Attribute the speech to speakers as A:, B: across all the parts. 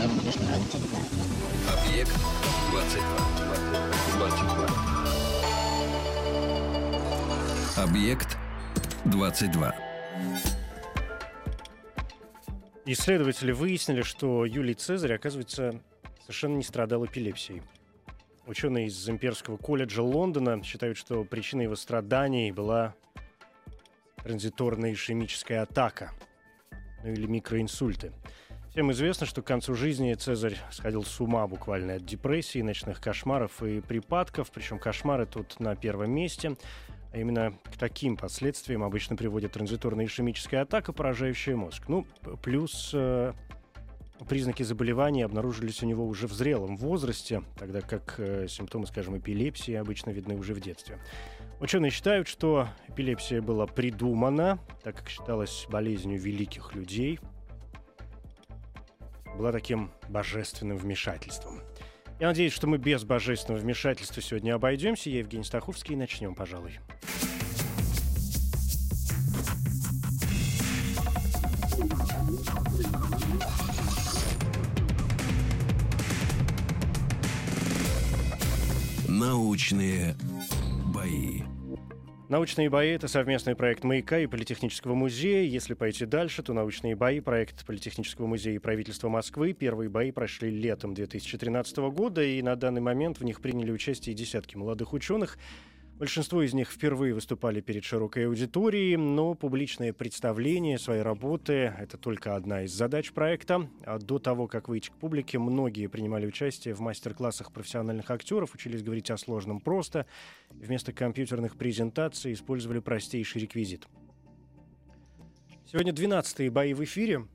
A: Объект 22. 22. Объект 22.
B: Исследователи выяснили, что Юлий Цезарь, оказывается, совершенно не страдал эпилепсией. Ученые из Имперского колледжа Лондона считают, что причиной его страданий была транзиторная ишемическая атака, ну или микроинсульты. Всем известно, что к концу жизни Цезарь сходил с ума буквально от депрессии, ночных кошмаров и припадков, причем кошмары тут на первом месте. А именно к таким последствиям обычно приводит транзиторная ишемическая атака, поражающая мозг. Ну, плюс э, признаки заболевания обнаружились у него уже в зрелом возрасте, тогда как э, симптомы, скажем, эпилепсии обычно видны уже в детстве. Ученые считают, что эпилепсия была придумана, так как считалась болезнью великих людей, была таким божественным вмешательством. Я надеюсь, что мы без божественного вмешательства сегодня обойдемся. Я Евгений Стаховский, и начнем, пожалуй.
A: Научные бои.
B: Научные бои — это совместный проект «Маяка» и Политехнического музея. Если пойти дальше, то научные бои — проект Политехнического музея и правительства Москвы. Первые бои прошли летом 2013 года, и на данный момент в них приняли участие десятки молодых ученых. Большинство из них впервые выступали перед широкой аудиторией, но публичное представление своей работы — это только одна из задач проекта. А до того, как выйти к публике, многие принимали участие в мастер-классах профессиональных актеров, учились говорить о сложном просто, вместо компьютерных презентаций использовали простейший реквизит. Сегодня 12-е бои в эфире,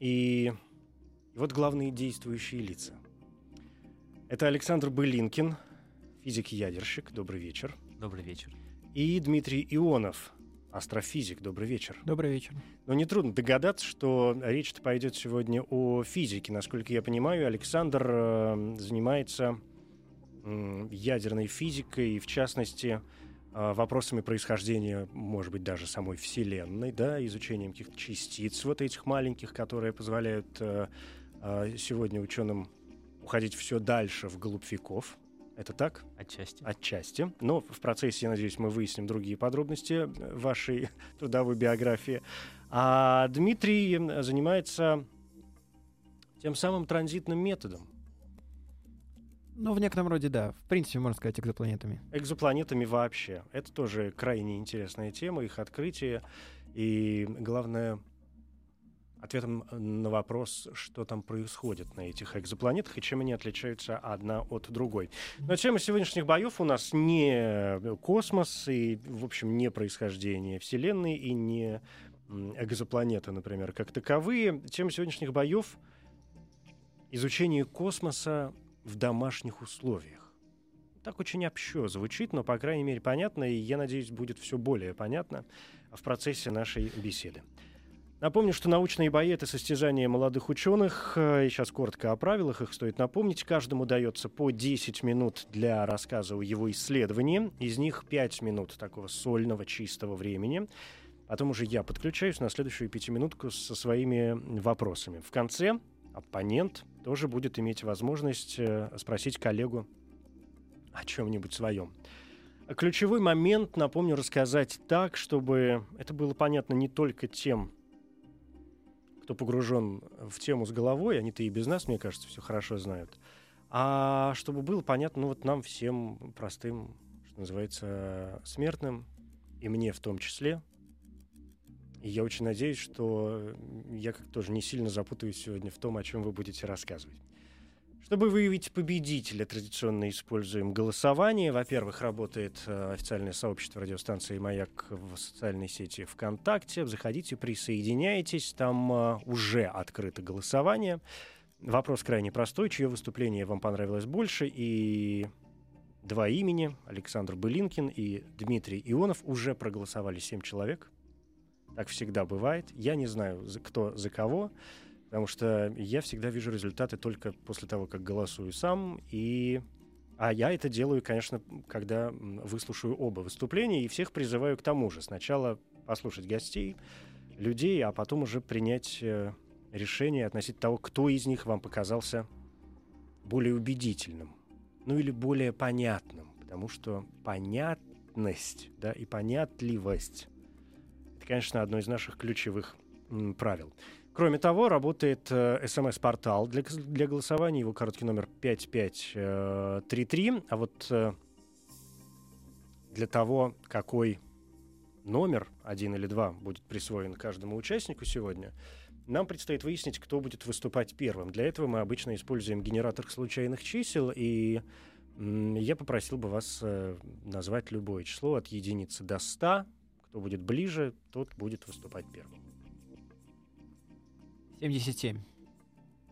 B: и вот главные действующие лица. Это Александр Былинкин, физик-ядерщик. Добрый вечер.
C: Добрый вечер.
B: И Дмитрий Ионов, астрофизик. Добрый вечер.
D: Добрый вечер.
B: Но нетрудно догадаться, что речь-то пойдет сегодня о физике. Насколько я понимаю, Александр э, занимается м, ядерной физикой, и в частности, э, вопросами происхождения, может быть, даже самой Вселенной, да, изучением каких-то частиц вот этих маленьких, которые позволяют э, э, сегодня ученым уходить все дальше вглубь веков. Это так?
C: Отчасти.
B: Отчасти. Но в процессе, я надеюсь, мы выясним другие подробности вашей трудовой биографии. А Дмитрий занимается тем самым транзитным методом.
D: Ну, в некотором роде, да. В принципе, можно сказать, экзопланетами.
B: Экзопланетами вообще. Это тоже крайне интересная тема, их открытие. И главное, ответом на вопрос, что там происходит на этих экзопланетах и чем они отличаются одна от другой. Но тема сегодняшних боев у нас не космос и, в общем, не происхождение Вселенной и не экзопланеты, например, как таковые. Тема сегодняшних боев — изучение космоса в домашних условиях. Так очень общо звучит, но, по крайней мере, понятно, и, я надеюсь, будет все более понятно в процессе нашей беседы. Напомню, что научные бои — это состязания молодых ученых. Э, И сейчас коротко о правилах, их стоит напомнить. Каждому дается по 10 минут для рассказа о его исследовании. Из них 5 минут такого сольного, чистого времени. Потом уже я подключаюсь на следующую пятиминутку со своими вопросами. В конце оппонент тоже будет иметь возможность э, спросить коллегу о чем-нибудь своем. Ключевой момент, напомню, рассказать так, чтобы это было понятно не только тем, кто погружен в тему с головой, они-то и без нас, мне кажется, все хорошо знают, а чтобы было понятно, ну вот нам всем простым, что называется, смертным, и мне в том числе. И я очень надеюсь, что я как тоже не сильно запутаюсь сегодня в том, о чем вы будете рассказывать. Чтобы выявить победителя, традиционно используем голосование. Во-первых, работает э, официальное сообщество радиостанции «Маяк» в социальной сети ВКонтакте. Заходите, присоединяйтесь. Там э, уже открыто голосование. вопрос крайне простой. Чье выступление вам понравилось больше? И два имени, Александр Былинкин и Дмитрий Ионов, уже проголосовали 7 человек. Так всегда бывает. Я не знаю, кто за кого, потому что я всегда вижу результаты только после того, как голосую сам. И... А я это делаю, конечно, когда выслушаю оба выступления и всех призываю к тому же. Сначала послушать гостей, людей, а потом уже принять э, решение относительно того, кто из них вам показался более убедительным, ну или более понятным, потому что понятность да, и понятливость — это, конечно, одно из наших ключевых м, правил. Кроме того, работает э, смс-портал для, для голосования, его короткий номер 5533, э, а вот э, для того, какой номер, один или два, будет присвоен каждому участнику сегодня, нам предстоит выяснить, кто будет выступать первым. Для этого мы обычно используем генератор случайных чисел, и я попросил бы вас назвать любое число от единицы до 100. Кто будет ближе, тот будет выступать первым.
D: 77.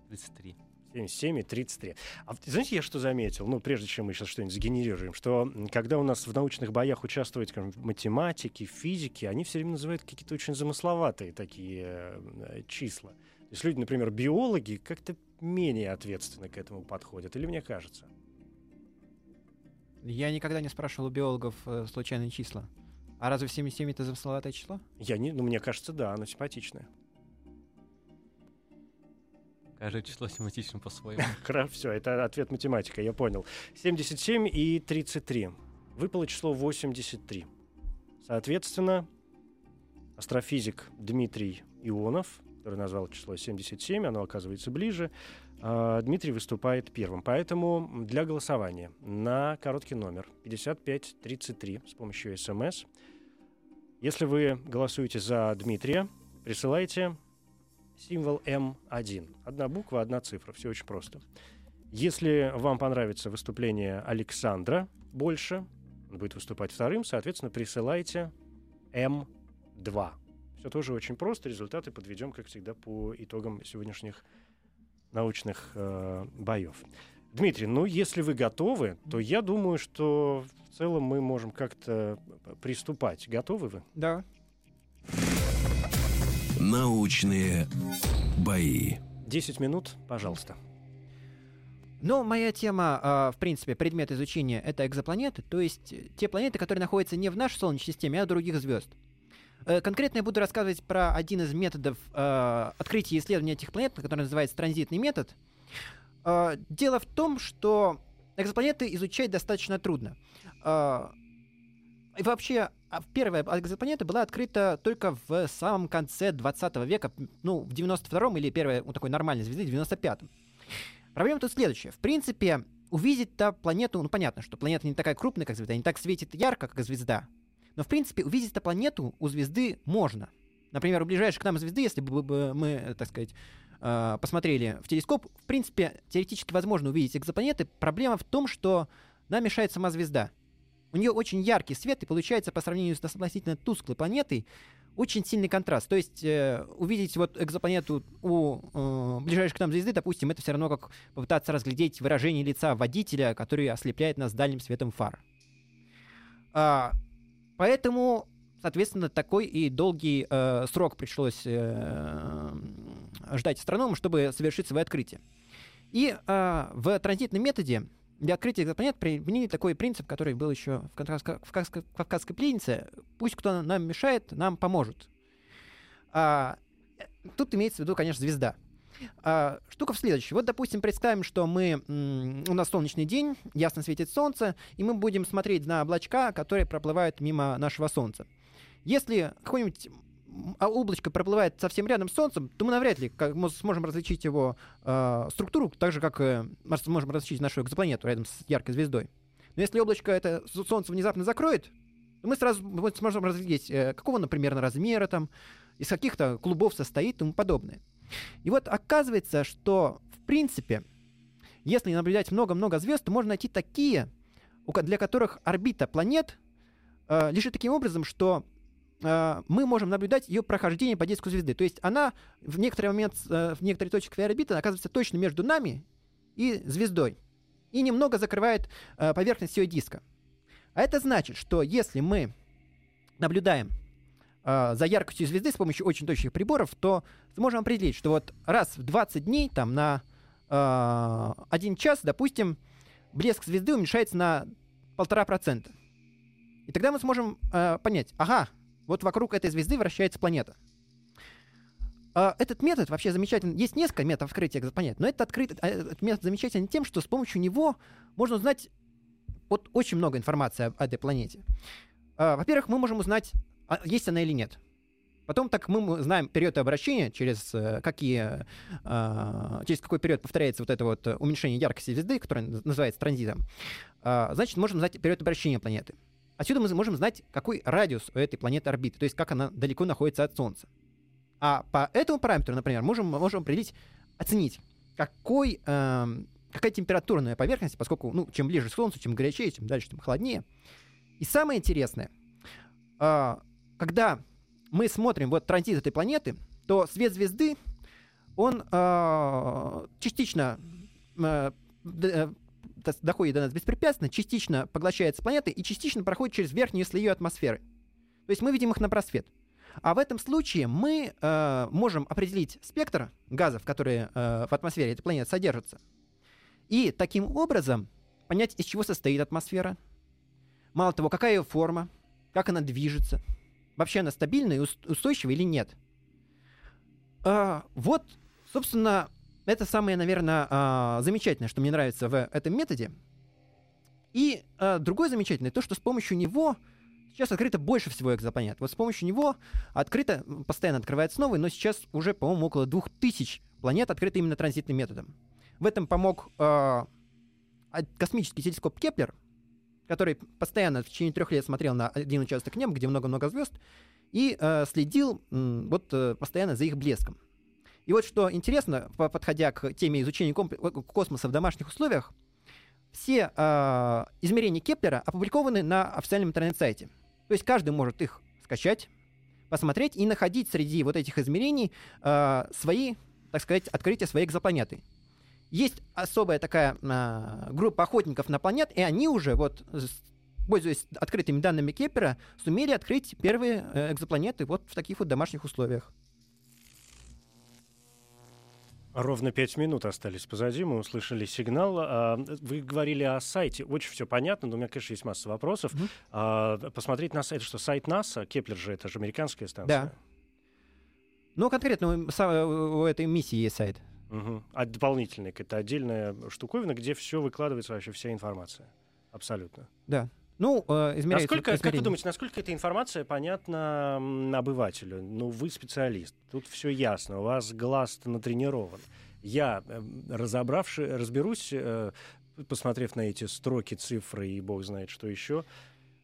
C: 33.
B: 77 и 33. А знаете, я что заметил? Ну, прежде чем мы сейчас что-нибудь сгенерируем, что когда у нас в научных боях участвуют скажем, математики, физики, они все время называют какие-то очень замысловатые такие э, числа. То есть люди, например, биологи, как-то менее ответственно к этому подходят. Или мне кажется?
D: Я никогда не спрашивал у биологов э, случайные числа. А разве 77 это замысловатое число?
B: Я не, ну, мне кажется, да, оно симпатичное.
C: Каждое число семантично по-своему.
B: Все, это ответ математика, я понял. 77 и 33. Выпало число 83. Соответственно, астрофизик Дмитрий Ионов, который назвал число 77, оно оказывается ближе, а, Дмитрий выступает первым. Поэтому для голосования на короткий номер 5533 с помощью СМС, если вы голосуете за Дмитрия, присылайте символ М1. Одна буква, одна цифра. Все очень просто. Если вам понравится выступление Александра больше, он будет выступать вторым, соответственно, присылайте М2. Все тоже очень просто. Результаты подведем, как всегда, по итогам сегодняшних научных э, боев. Дмитрий, ну если вы готовы, то я думаю, что в целом мы можем как-то приступать. Готовы вы?
D: Да.
A: Научные бои.
B: 10 минут, пожалуйста.
D: Ну, моя тема, э, в принципе, предмет изучения — это экзопланеты, то есть те планеты, которые находятся не в нашей Солнечной системе, а в других звезд. Э, конкретно я буду рассказывать про один из методов э, открытия и исследования этих планет, который называется транзитный метод. Э, дело в том, что экзопланеты изучать достаточно трудно. Э, и вообще, а первая экзопланета была открыта только в самом конце 20 века, ну, в 92-м или первая ну, такой нормальной звезды в 95-м. Проблема тут следующая. В принципе, увидеть-то планету, ну, понятно, что планета не такая крупная, как звезда, не так светит ярко, как звезда. Но, в принципе, увидеть-то планету у звезды можно. Например, у ближайшей к нам звезды, если бы мы, так сказать, а, посмотрели в телескоп, в принципе, теоретически возможно увидеть экзопланеты. Проблема в том, что нам мешает сама звезда — у нее очень яркий свет, и получается по сравнению с относительно тусклой планетой очень сильный контраст. То есть э, увидеть вот экзопланету у э, ближайшей к нам звезды, допустим, это все равно как попытаться разглядеть выражение лица водителя, который ослепляет нас дальним светом фар. А, поэтому, соответственно, такой и долгий э, срок пришлось э, ждать астрономам, чтобы совершить свои открытия. И э, в транзитном методе для открытия экзопланет применили такой принцип, который был еще в, Кавказской, в Кавказской, пленнице. Пусть кто нам мешает, нам поможет. А, тут имеется в виду, конечно, звезда. А, штука в следующей. Вот, допустим, представим, что мы, у нас солнечный день, ясно светит солнце, и мы будем смотреть на облачка, которые проплывают мимо нашего солнца. Если какой-нибудь а облачко проплывает совсем рядом с Солнцем, то мы навряд ли как, мы сможем различить его э, структуру, так же, как э, сможем различить нашу экзопланету рядом с яркой звездой. Но если облачко это Солнце внезапно закроет, то мы сразу сможем разглядеть, э, какого, например, размера там, из каких-то клубов состоит и тому подобное. И вот оказывается, что в принципе, если наблюдать много-много звезд, то можно найти такие, для которых орбита планет э, лежит таким образом, что мы можем наблюдать ее прохождение по диску звезды. То есть она в некоторый момент, э, в некоторой точке своей орбиты оказывается точно между нами и звездой. И немного закрывает э, поверхность ее диска. А это значит, что если мы наблюдаем э, за яркостью звезды с помощью очень точных приборов, то сможем определить, что вот раз в 20 дней, там на э, один час, допустим, блеск звезды уменьшается на полтора процента. И тогда мы сможем э, понять, ага, вот вокруг этой звезды вращается планета. А, этот метод вообще замечательный. Есть несколько методов открытия экзопланет, но этот, открыт, а, этот метод замечателен тем, что с помощью него можно узнать вот очень много информации об этой планете. А, во-первых, мы можем узнать, есть она или нет. Потом так мы знаем период обращения, через, э, какие, через какой период повторяется вот это вот уменьшение яркости звезды, которое называется транзитом. Значит, можем знать период обращения планеты. Отсюда мы можем знать, какой радиус у этой планеты орбиты, то есть как она далеко находится от Солнца. А по этому параметру, например, можем, можем определить, оценить, какой, э, какая температурная поверхность, поскольку ну, чем ближе к Солнцу, чем горячее, чем дальше, тем холоднее. И самое интересное, э, когда мы смотрим вот транзит этой планеты, то свет звезды, он э, частично э, доходит до нас беспрепятственно, частично поглощается планеты и частично проходит через верхние слои атмосферы. То есть мы видим их на просвет. А в этом случае мы э, можем определить спектр газов, которые э, в атмосфере этой планеты содержатся. И таким образом понять, из чего состоит атмосфера. Мало того, какая ее форма, как она движется. Вообще она стабильная и устойчивая или нет. Э, вот, собственно, это самое, наверное, э, замечательное, что мне нравится в этом методе. И э, другое замечательное, то, что с помощью него Сейчас открыто больше всего экзопланет. Вот с помощью него открыто, постоянно открывается новый, но сейчас уже, по-моему, около 2000 планет открыты именно транзитным методом. В этом помог э, космический телескоп Кеплер, который постоянно в течение трех лет смотрел на один участок неба, где много-много звезд, и э, следил э, вот э, постоянно за их блеском. И вот что интересно, подходя к теме изучения космоса в домашних условиях, все э, измерения Кеплера опубликованы на официальном интернет-сайте. То есть каждый может их скачать, посмотреть и находить среди вот этих измерений э, свои, так сказать, открытия своей экзопланеты. Есть особая такая э, группа охотников на планет, и они уже, вот, пользуясь открытыми данными Кеплера, сумели открыть первые э, экзопланеты вот в таких вот домашних условиях.
B: Ровно пять минут остались позади, мы услышали сигнал. А, вы говорили о сайте, очень все понятно, но у меня, конечно, есть масса вопросов. Mm-hmm. Посмотреть на сайт, что сайт НАСА, Кеплер же, это же американская станция.
D: Да. Ну, конкретно у этой миссии есть сайт.
B: Угу. А дополнительный, это отдельная штуковина, где все выкладывается, вообще вся информация. Абсолютно.
D: Да. Ну, э, измеряется
B: насколько, Как вы думаете, насколько эта информация понятна обывателю? Ну, вы специалист, тут все ясно, у вас глаз натренирован. Я, э, разобравший, разберусь, э, посмотрев на эти строки, цифры и бог знает что еще.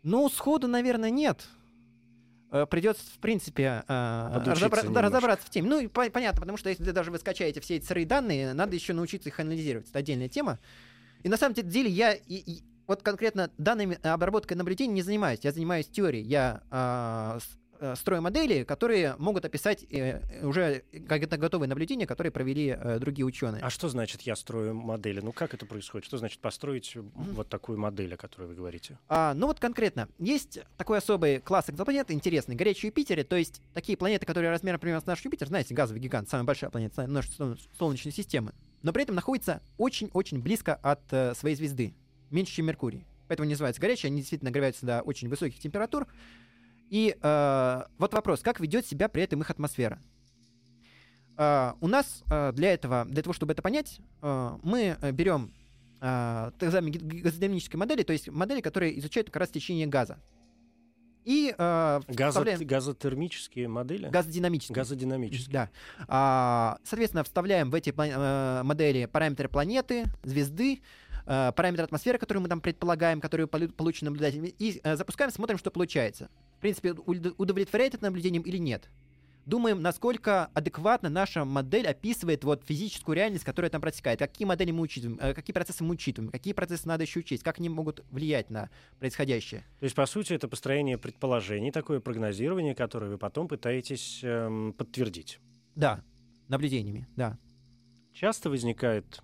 D: Ну, сходу, наверное, нет. Э, Придется, в принципе, разобра- разобраться в теме. Ну, и по- понятно, потому что если даже вы скачаете все эти сырые данные, надо еще научиться их анализировать. Это отдельная тема. И на самом деле я и, и вот конкретно данными обработкой наблюдений не занимаюсь. Я занимаюсь теорией. Я а, э, строю модели, которые могут описать э, уже как-то готовые наблюдения, которые провели э, другие ученые.
B: А что значит я строю модели? Ну как это происходит? Что значит построить mm-hmm. вот такую модель, о которой вы говорите?
D: А, ну вот конкретно. Есть такой особый класс экзопланет, интересный, горячие Юпитеры, то есть такие планеты, которые размером примерно с наш Юпитер, знаете, газовый гигант, самая большая планета нашей Солнечной системы, но при этом находится очень-очень близко от э, своей звезды меньше, чем Меркурий. Поэтому они называются горячие, они действительно нагреваются до очень высоких температур. И э, вот вопрос, как ведет себя при этом их атмосфера? Э, у нас э, для этого, для того, чтобы это понять, э, мы берем э, так называемые газодинамические модели, то есть модели, которые изучают как раз течение газа.
B: И э, Газо- вставляем... газотермические модели?
D: Газодинамические.
B: Газодинамические.
D: Да. А, соответственно, вставляем в эти э, модели параметры планеты, звезды, э, параметры атмосферы, которые мы там предполагаем, которые получены наблюдателями, и э, запускаем, смотрим, что получается. В принципе, удовлетворяет это наблюдением или нет. думаем, насколько адекватно наша модель описывает вот физическую реальность, которая там протекает, какие модели мы учитываем, э, какие процессы мы учитываем, какие процессы надо еще учесть, как они могут влиять на происходящее.
B: То есть, по сути, это построение предположений, такое прогнозирование, которое вы потом пытаетесь эм, подтвердить.
D: Да, наблюдениями, да.
B: Часто возникают,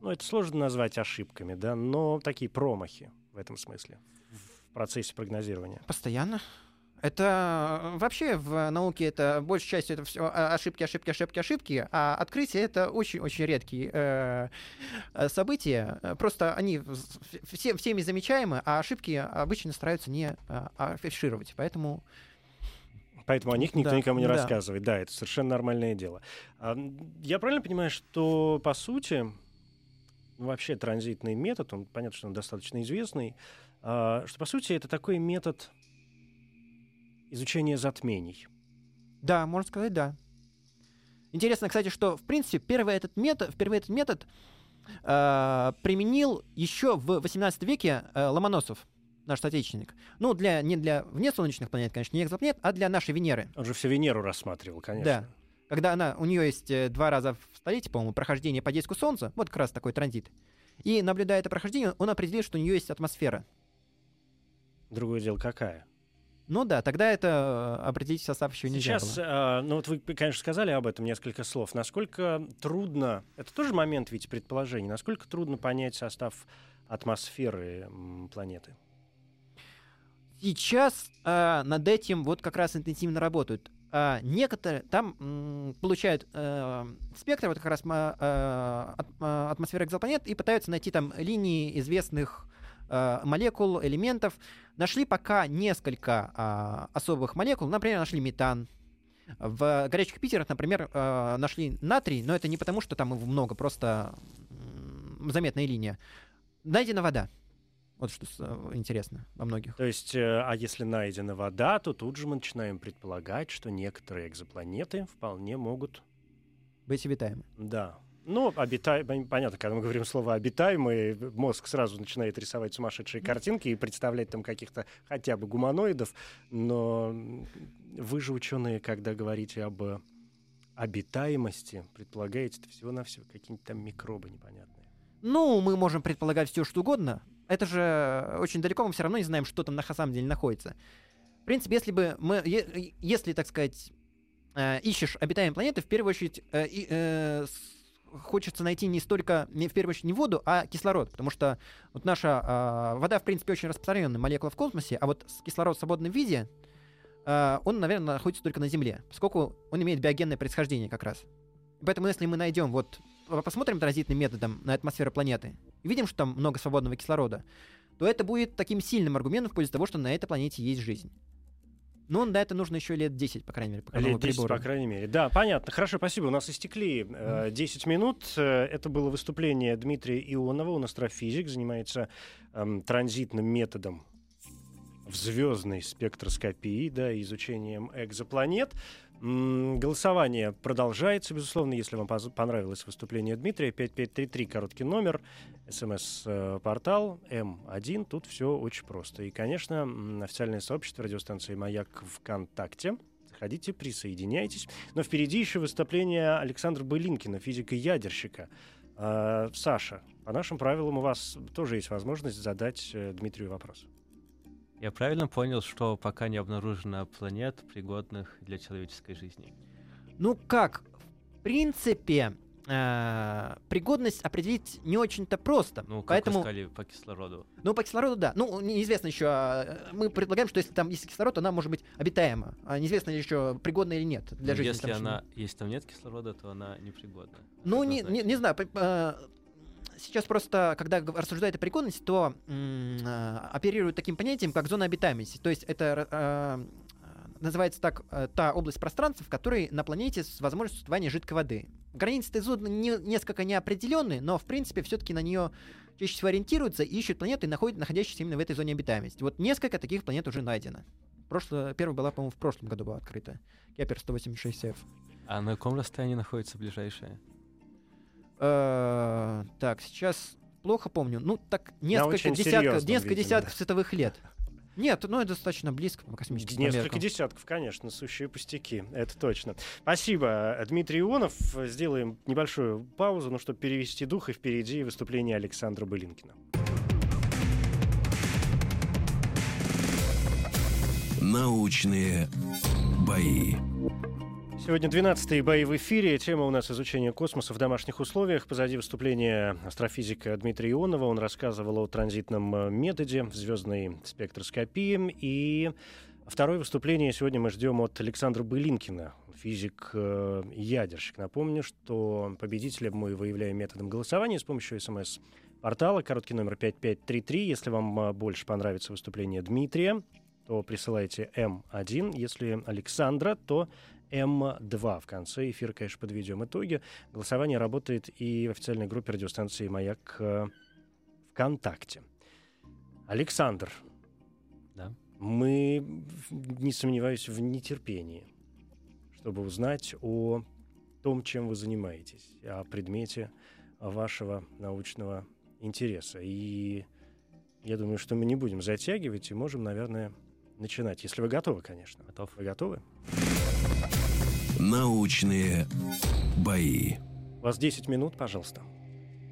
B: ну, это сложно назвать ошибками, да, но такие промахи в этом смысле, в процессе прогнозирования.
D: Постоянно. Это э, вообще в науке это большей частью это все ошибки, ошибки, ошибки, ошибки, а открытие это очень-очень редкие э, э события. Просто они все, всеми замечаемы, а ошибки обычно стараются не э, афишировать. Поэтому
B: Поэтому о них никто да, никому не
D: да.
B: рассказывает. Да, это совершенно нормальное дело. А, я правильно понимаю, что по сути вообще транзитный метод, он понятно, что он достаточно известный, а, что по сути это такой метод изучения затмений.
D: Да, можно сказать, да. Интересно, кстати, что в принципе первый этот метод, впервые этот метод э, применил еще в 18 веке э, Ломоносов, наш соотечественник. Ну, для, не для внесолнечных планет, конечно, не экзопланет, а для нашей Венеры.
B: Он же все Венеру рассматривал, конечно.
D: Да. Когда она, у нее есть э, два раза в столетие, по-моему, прохождение по диску Солнца, вот как раз такой транзит. И наблюдая это прохождение, он определил, что у нее есть атмосфера.
B: Другое дело какая?
D: Ну да, тогда это э, определить состав еще нельзя
B: Сейчас,
D: было.
B: Э, ну вот вы, конечно, сказали об этом несколько слов. Насколько трудно, это тоже момент ведь предположений, насколько трудно понять состав атмосферы планеты?
D: Сейчас э, над этим вот как раз интенсивно работают. А некоторые там м, получают э, спектр, вот как раз э, э, атмосферы экзопланет, и пытаются найти там линии известных э, молекул, элементов. Нашли пока несколько э, особых молекул. Например, нашли метан. В горячих Питерах, например, э, нашли натрий, но это не потому, что там его много, просто заметная линия. Найдена вода. Вот что э, интересно во многих.
B: То есть, э, а если найдена вода, то тут же мы начинаем предполагать, что некоторые экзопланеты вполне могут...
D: Быть обитаемы.
B: Да. Ну, обитай... понятно, когда мы говорим слово «обитаемый», мозг сразу начинает рисовать сумасшедшие картинки и представлять там каких-то хотя бы гуманоидов, но вы же ученые, когда говорите об обитаемости, предполагаете это всего-навсего какие-нибудь там микробы непонятные.
D: Ну, мы можем предполагать все, что угодно. Это же очень далеко, мы все равно не знаем, что там на самом деле находится. В принципе, если бы мы, если, так сказать, э, ищешь обитаемые планеты, в первую очередь э, э, хочется найти не столько, не, в первую очередь, не воду, а кислород, потому что вот наша э, вода, в принципе, очень распространенная молекула в космосе, а вот кислород в свободном виде, э, он, наверное, находится только на Земле, поскольку он имеет биогенное происхождение как раз. Поэтому, если мы найдем вот посмотрим транзитным методом на атмосферу планеты и видим, что там много свободного кислорода, то это будет таким сильным аргументом в пользу того, что на этой планете есть жизнь. Ну, на это нужно еще лет 10, по крайней мере,
B: по Лет 10, приборам. по крайней мере. Да, понятно. Хорошо, спасибо. У нас истекли э, 10 минут. Э, это было выступление Дмитрия Ионова. Он астрофизик, занимается э, транзитным методом в звездной спектроскопии, да, изучением экзопланет. Голосование продолжается, безусловно. Если вам понравилось выступление Дмитрия, 5533, короткий номер, смс-портал М1. Тут все очень просто. И, конечно, официальное сообщество радиостанции «Маяк» ВКонтакте. Заходите, присоединяйтесь. Но впереди еще выступление Александра Былинкина, физика-ядерщика. А, Саша, по нашим правилам у вас тоже есть возможность задать э, Дмитрию вопрос.
C: Я правильно понял, что пока не обнаружено планет, пригодных для человеческой жизни?
D: Ну как, в принципе, э, пригодность определить не очень-то просто.
C: Ну, как
D: поэтому...
C: сказали, по кислороду.
D: Ну, по кислороду, да. Ну, неизвестно еще. А, мы предполагаем, что если там есть кислород, она может быть обитаема. А неизвестно еще, пригодна или нет для
C: ну,
D: жизни.
C: Если, она, если там нет кислорода, то она непригодна.
D: Ну, не, не, не знаю. А, сейчас просто, когда рассуждают о пригодности, то э, оперируют таким понятием, как зона обитаемости. То есть это э, называется так э, та область пространства, в которой на планете с возможностью существования жидкой воды. Границы этой зоны не, несколько неопределенные, но в принципе все-таки на нее чаще всего ориентируются ищут планеты, находят, находящиеся именно в этой зоне обитаемости. Вот несколько таких планет уже найдено. Прошлое, первая была, по-моему, в прошлом году была открыта. Кепер 186F.
C: А на каком расстоянии находится ближайшая?
D: Э, так, сейчас плохо помню. Ну, так несколько десятков, несколько десятков световых лет. Нет, ну это достаточно близко по космическим
B: Несколько
D: меркам.
B: десятков, конечно, сущие пустяки, это точно. Спасибо, Дмитрий Ионов. Сделаем небольшую паузу, ну, чтобы перевести дух, и впереди выступление Александра Былинкина.
A: Научные бои.
B: Сегодня 12-е бои в эфире. Тема у нас изучение космоса в домашних условиях. Позади выступления астрофизика Дмитрия Ионова. Он рассказывал о транзитном э, методе звездной спектроскопии. И второе выступление сегодня мы ждем от Александра Былинкина, физик-ядерщик. Напомню, что победителя мы выявляем методом голосования с помощью смс-портала. Короткий номер 5533. Если вам э, больше понравится выступление Дмитрия, то присылайте М1. Если Александра, то М2. В конце эфира, конечно, подведем итоги. Голосование работает и в официальной группе радиостанции «Маяк» э, ВКонтакте. Александр,
C: Да.
B: мы, не сомневаюсь, в нетерпении, чтобы узнать о том, чем вы занимаетесь, о предмете вашего научного интереса. И я думаю, что мы не будем затягивать и можем, наверное, начинать. Если вы готовы, конечно.
C: Готов.
B: Вы готовы?
A: Научные бои.
B: У вас 10 минут, пожалуйста.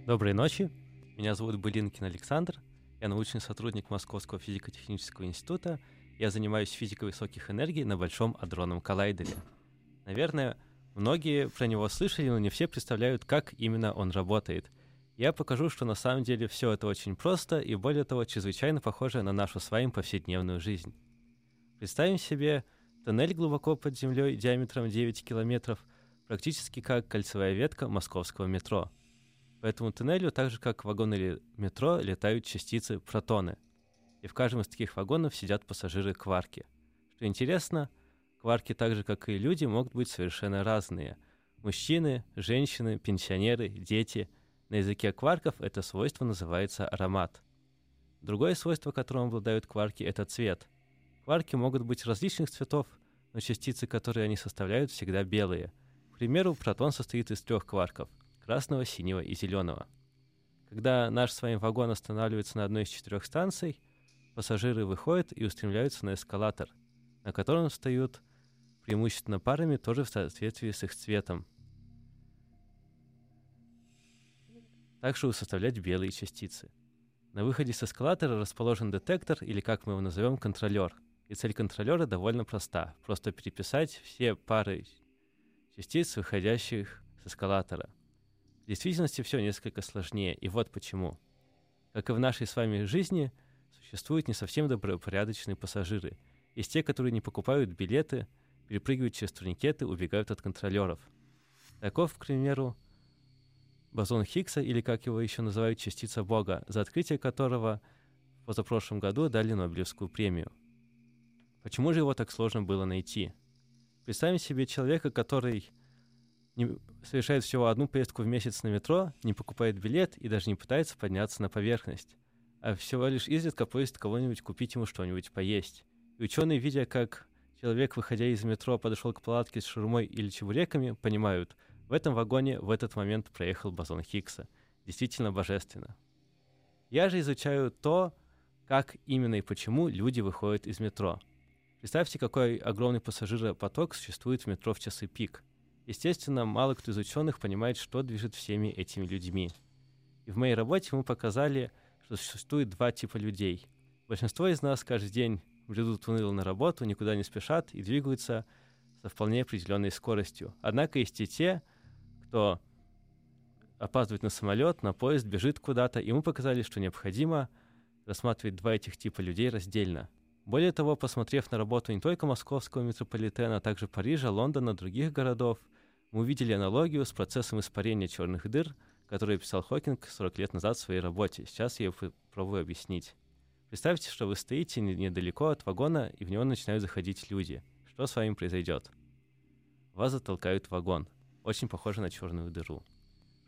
C: Доброй ночи. Меня зовут Былинкин Александр. Я научный сотрудник Московского физико-технического института. Я занимаюсь физикой высоких энергий на Большом адронном коллайдере. Наверное, многие про него слышали, но не все представляют, как именно он работает. Я покажу, что на самом деле все это очень просто и, более того, чрезвычайно похоже на нашу с вами повседневную жизнь. Представим себе тоннель глубоко под землей диаметром 9 километров, практически как кольцевая ветка московского метро. По этому туннелю, так же как вагоны метро, летают частицы протоны. И в каждом из таких вагонов сидят пассажиры-кварки. Что интересно, кварки, так же как и люди, могут быть совершенно разные. Мужчины, женщины, пенсионеры, дети. На языке кварков это свойство называется аромат. Другое свойство, которым обладают кварки, это цвет. Кварки могут быть различных цветов, но частицы, которые они составляют, всегда белые. К примеру, протон состоит из трех кварков – красного, синего и зеленого. Когда наш с вами вагон останавливается на одной из четырех станций, пассажиры выходят и устремляются на эскалатор, на котором встают преимущественно парами, тоже в соответствии с их цветом. Также составлять белые частицы. На выходе с эскалатора расположен детектор, или как мы его назовем, контролер. И цель контролера довольно проста. Просто переписать все пары частиц, выходящих с эскалатора. В действительности все несколько сложнее, и вот почему. Как и в нашей с вами жизни, существуют не совсем добропорядочные пассажиры. Есть те, которые не покупают билеты, перепрыгивают через турникеты, убегают от контролеров. Таков, к примеру, бозон Хиггса, или как его еще называют, частица Бога, за открытие которого в позапрошлом году дали Нобелевскую премию. Почему же его так сложно было найти? Представим себе человека, который не, совершает всего одну поездку в месяц на метро, не покупает билет и даже не пытается подняться на поверхность, а всего лишь изредка просит кого-нибудь купить ему что-нибудь поесть. И ученые, видя, как человек, выходя из метро, подошел к палатке с шурмой или чебуреками, понимают, в этом вагоне в этот момент проехал бозон Хиггса. Действительно божественно. Я же изучаю то, как именно и почему люди выходят из метро. Представьте, какой огромный пассажиропоток существует в метро в часы пик. Естественно, мало кто из ученых понимает, что движет всеми этими людьми. И в моей работе мы показали, что существует два типа людей. Большинство из нас каждый день бредут уныло на работу, никуда не спешат и двигаются со вполне определенной скоростью. Однако есть и те, кто опаздывает на самолет, на поезд, бежит куда-то, и мы показали, что необходимо рассматривать два этих типа людей раздельно. Более того, посмотрев на работу не только московского метрополитена, а также Парижа, Лондона, других городов, мы увидели аналогию с процессом испарения черных дыр, который писал Хокинг 40 лет назад в своей работе. Сейчас я попробую объяснить. Представьте, что вы стоите недалеко от вагона, и в него начинают заходить люди. Что с вами произойдет? Вас затолкают в вагон. Очень похоже на черную дыру.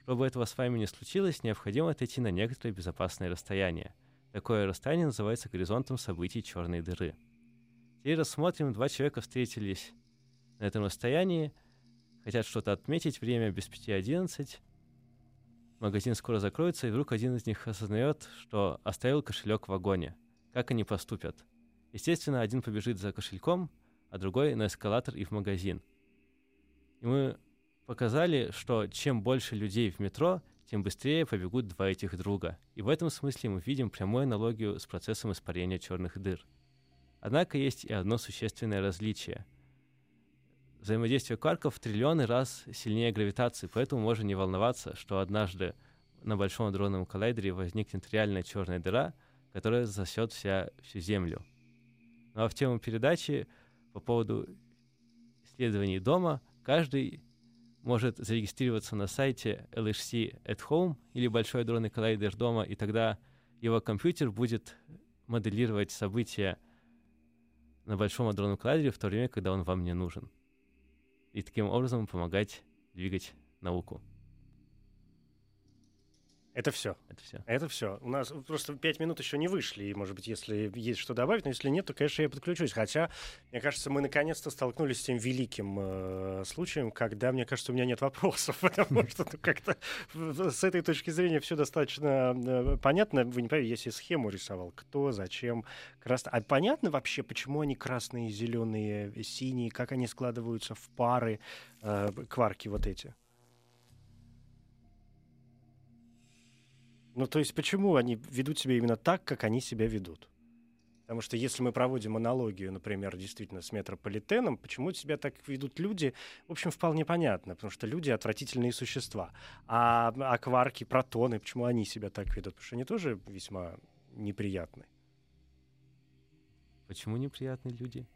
C: Чтобы этого с вами не случилось, необходимо отойти на некоторое безопасное расстояние. Такое расстояние называется горизонтом событий черной дыры. Теперь рассмотрим, два человека встретились на этом расстоянии, хотят что-то отметить, время без 5.11, магазин скоро закроется, и вдруг один из них осознает, что оставил кошелек в вагоне. Как они поступят? Естественно, один побежит за кошельком, а другой на эскалатор и в магазин. И мы показали, что чем больше людей в метро, тем быстрее побегут два этих друга. И в этом смысле мы видим прямую аналогию с процессом испарения черных дыр. Однако есть и одно существенное различие. Взаимодействие кварков в триллионы раз сильнее гравитации, поэтому можно не волноваться, что однажды на Большом адронном коллайдере возникнет реальная черная дыра, которая засосет вся, всю Землю. Ну а в тему передачи по поводу исследований дома каждый может зарегистрироваться на сайте LHC at Home или Большой адронный коллайдер дома, и тогда его компьютер будет моделировать события на Большом адронном коллайдере в то время, когда он вам не нужен. И таким образом помогать двигать науку.
B: Это все.
C: Это все.
B: Это все. У нас просто пять минут еще не вышли, и, может быть, если есть что добавить, но если нет, то, конечно, я подключусь. Хотя, мне кажется, мы наконец-то столкнулись с тем великим э, случаем, когда, мне кажется, у меня нет вопросов, потому что ну, как-то с этой точки зрения все достаточно э, понятно. Вы не поверите, если схему рисовал, кто, зачем, красный. А понятно вообще, почему они красные, зеленые, синие, как они складываются в пары, э, кварки вот эти? Ну, то есть почему они ведут себя именно так, как они себя ведут? Потому что если мы проводим аналогию, например, действительно с метрополитеном, почему себя так ведут люди, в общем, вполне понятно, потому что люди отвратительные существа. А, а кварки, протоны, почему они себя так ведут? Потому что они тоже весьма неприятны.
C: Почему неприятные люди?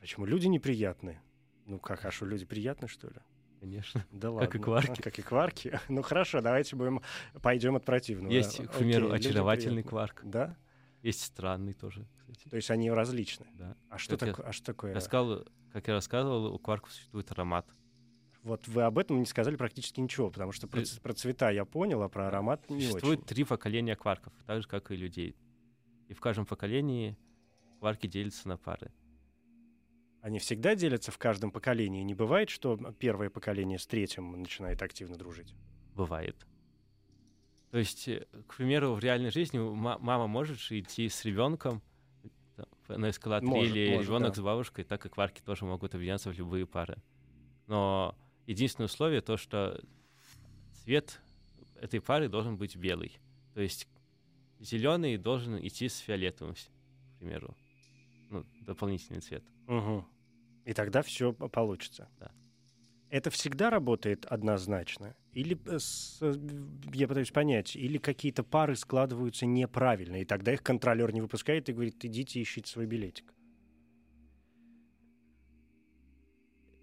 B: Почему люди неприятны? Ну как, а что, люди приятны, что ли?
C: Конечно.
B: Да ладно.
C: Как и кварки.
B: Как и кварки. Ну хорошо, давайте будем пойдем от противного.
C: Есть, к примеру,
B: Окей,
C: очаровательный кварк.
B: Да?
C: Есть странный тоже, кстати.
B: То есть они различны.
C: Да.
B: А что,
C: Как я-
B: такое, а что такое?
C: Я сказал, как я рассказывал, у кварков существует аромат.
B: Вот вы об этом не сказали практически ничего, потому что про,
C: Э,
B: про цвета я понял, а про аромат не
C: Существует
B: очень.
C: три поколения кварков, так же, как и людей. И в каждом поколении кварки делятся на пары.
B: Они всегда делятся в каждом поколении. Не бывает, что первое поколение с третьим начинает активно дружить.
C: Бывает. То есть, э, к примеру, в реальной жизни ма- мама может же идти с ребенком на эскалаторе
B: Может,
C: или
B: может,
C: ребенок
B: да.
C: с бабушкой, так и кварки тоже могут объединяться в любые пары. Но единственное условие то, что цвет этой пары должен быть белый. То есть зеленый должен идти с фиолетовым, к примеру. Ну, дополнительный цвет.
B: Мгм. И тогда все получится.
C: Да.
B: Это всегда работает однозначно? Или, э, э, я пытаюсь понять, или какие-то пары складываются неправильно, и тогда их контролер не выпускает и говорит, идите ищите свой билетик.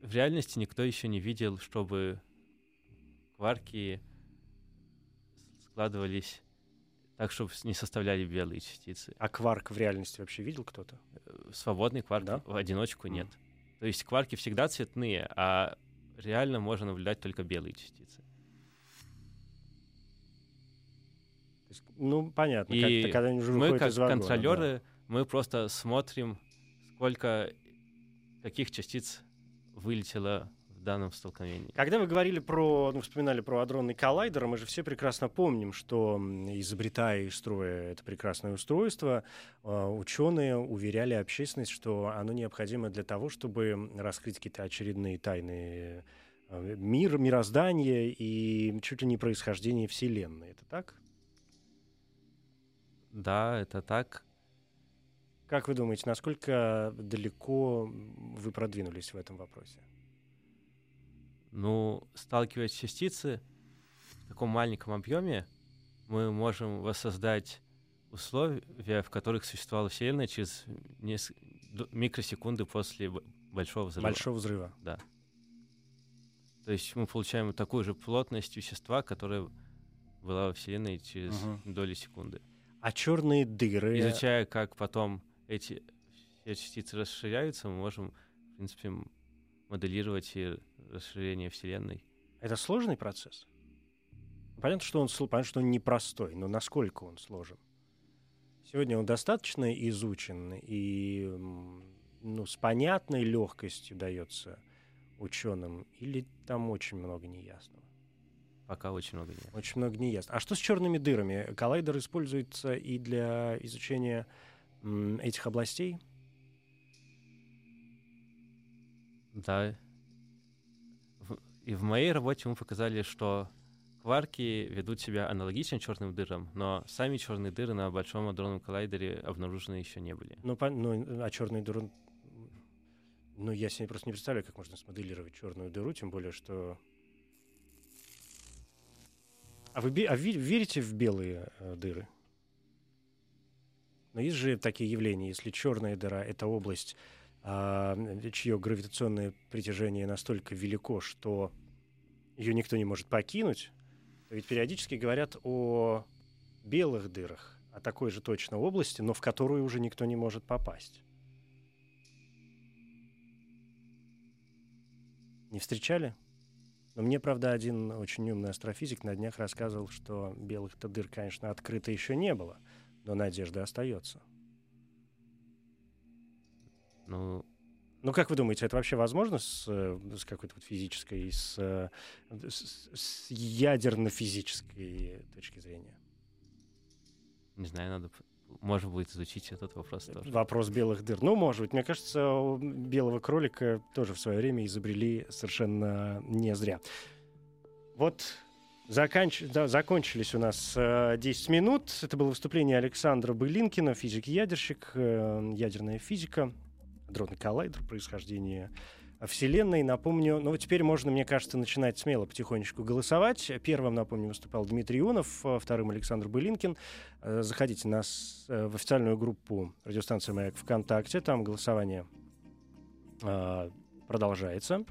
C: В реальности никто еще не видел, чтобы кварки складывались так, чтобы не составляли белые частицы.
B: А кварк в реальности вообще видел кто-то?
C: Э, Свободный кварк
B: Да?
C: в одиночку нет. То есть кварки всегда цветные, а реально можно наблюдать только белые частицы.
B: Ну, понятно,
C: И
B: как- когда они уже
C: мы, как
B: из вагона, да.
C: контролеры, мы просто смотрим, сколько каких частиц вылетело в данном столкновении.
B: Когда вы говорили про, ну, вспоминали про адронный коллайдер, мы же все прекрасно помним, что изобретая и строя это прекрасное устройство, э, ученые уверяли общественность, что оно необходимо для того, чтобы раскрыть какие-то очередные тайны э, мир, мироздания и чуть ли не происхождение Вселенной. Это так?
C: Да, это так.
B: Как вы думаете, насколько далеко вы продвинулись в этом вопросе?
C: Ну, сталкиваясь частицы в таком маленьком объеме, мы можем воссоздать условия, в которых существовала Вселенная через нес- д- микросекунды после большого взрыва.
B: Большого взрыва.
C: Да. То есть мы получаем такую же плотность вещества, которая была во Вселенной через
B: Мгм.
C: доли секунды.
B: А черные дыры...
C: Изучая, как потом эти все частицы расширяются, мы можем, в принципе, моделировать и расширение Вселенной.
B: Это сложный процесс? Понятно, что он, понятно, что он непростой, но насколько он сложен? Сегодня он достаточно изучен и ну, с понятной легкостью дается ученым, или там очень много неясного?
C: Пока очень много неясного.
B: Очень много неясного. А что с черными дырами? Коллайдер используется и для изучения этих областей?
C: Да, и в моей работе мы показали, что кварки ведут себя аналогично черным дырам, но сами черные дыры на Большом адронном коллайдере обнаружены еще не были.
B: Ну, ну, а черную дыру... Ну, я себе просто не представляю, как можно смоделировать черную дыру, тем более, что... А вы а ви- верите в белые э, дыры? Но есть же такие явления, если черная дыра — это область, чье гравитационное притяжение настолько велико, что ее никто не может покинуть, ведь периодически говорят о белых дырах, о такой же точно области, но в которую уже никто не может попасть. Не встречали? Но мне, правда, один очень умный астрофизик на днях рассказывал, что белых-то дыр, конечно, открыто еще не было, но надежда остается.
C: Ну,
B: Ну, как вы думаете, это вообще возможно с, э, с какой-то вот физической, с, э, с- с ядерно-физической точки зрения?
C: не знаю, надо... Можно будет изучить этот вопрос тоже.
B: Вопрос белых дыр. Ну, может быть. Мне кажется, белого кролика тоже в свое время изобрели совершенно не зря. Вот заканч... да, закончились у нас э, 10 минут. Это было выступление Александра Былинкина, физик-ядерщик, э, ядерная физика, дронный коллайдер, происхождение Вселенной. Напомню, ну, теперь можно, мне кажется, начинать смело потихонечку голосовать. Первым, напомню, выступал Дмитрий Ионов, э, вторым Александр Былинкин. Э, Заходите на с- э, в официальную группу радиостанции «Маяк» ВКонтакте. Там голосование э, продолжается.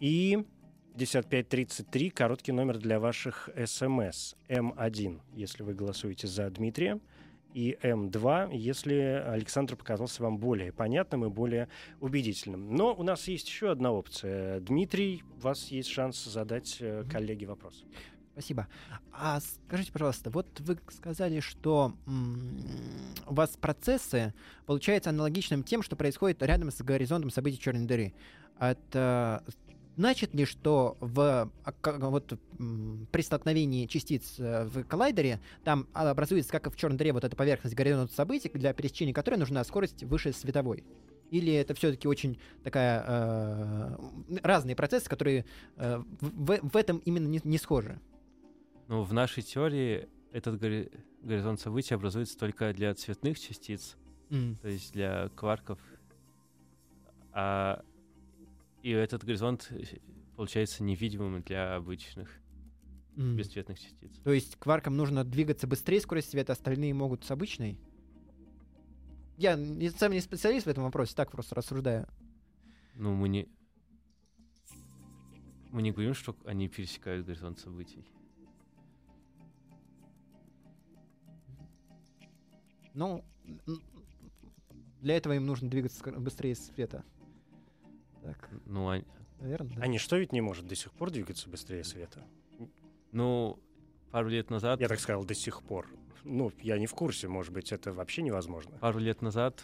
B: И 5533 короткий номер для ваших СМС. М1, если вы голосуете за Дмитрия. И М2, если Александр показался вам более понятным и более убедительным. Но у нас есть еще одна опция. Дмитрий, у вас есть шанс задать э, коллеге вопрос.
D: Спасибо. А скажите, пожалуйста, вот вы сказали, что у вас процессы получаются аналогичным тем, что происходит рядом с горизонтом событий черной дыры. Это значит ли, что в а, вот, при столкновении частиц э, в коллайдере там образуется, как и в черной дыре, вот эта поверхность горизонта событий, для пересечения которой нужна скорость выше световой? Или это все-таки очень такая э, разные процессы, которые э, в, в этом именно не, не схожи?
C: Ну, в нашей теории этот гори- горизонт событий образуется только для цветных частиц,
D: М.
C: то есть для кварков. А, и этот горизонт э, получается невидимым для обычных
D: М.
C: бесцветных частиц.
D: То есть кваркам нужно двигаться быстрее скорости света, остальные могут с обычной? Я не- сам не специалист в этом вопросе, так просто рассуждаю.
C: Ну, мы не... Мы не говорим, что они пересекают горизонт событий.
D: Ну, для этого им нужно двигаться быстрее света. Так,
C: Ну, они-
D: наверное, да?
B: А ничто ведь не может до сих пор двигаться быстрее света.
C: ну, пару лет назад...
B: Я так сказал, до сих пор. Ну, я не в курсе, может быть, это вообще невозможно.
C: Пару лет назад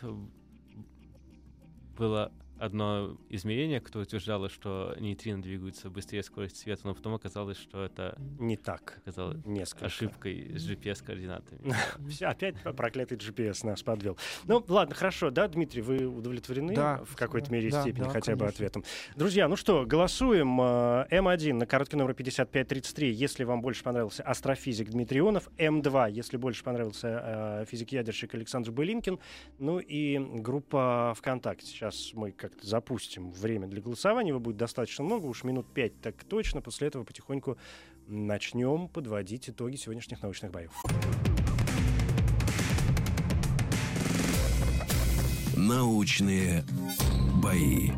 C: было одно измерение, которое утверждало, что нейтрино двигаются быстрее скорости света, но потом оказалось, что это.
B: Не так.
C: оказалось
B: Несколько.
C: ошибкой с GPS-координатами.
B: Всё, Опять проклятый GPS нас подвел. Ну, ладно, хорошо, да, Дмитрий, вы удовлетворены
D: Да,
B: в какой-то
D: да,
B: мере
D: да,
B: степени
D: да,
B: хотя бы
D: конечно.
B: ответом? Друзья, ну что, голосуем. э, М1 на короткий номер 5533, если вам больше понравился астрофизик Дмитрий Ионов. М2, если больше понравился э, физик-ядерщик Александр Былинкин. Ну и группа ВКонтакте. Сейчас мы как-то запустим время для голосования. Его будет достаточно много, уж минут пять так точно. После этого потихоньку начнем подводить итоги сегодняшних научных боев.
A: Научные бои.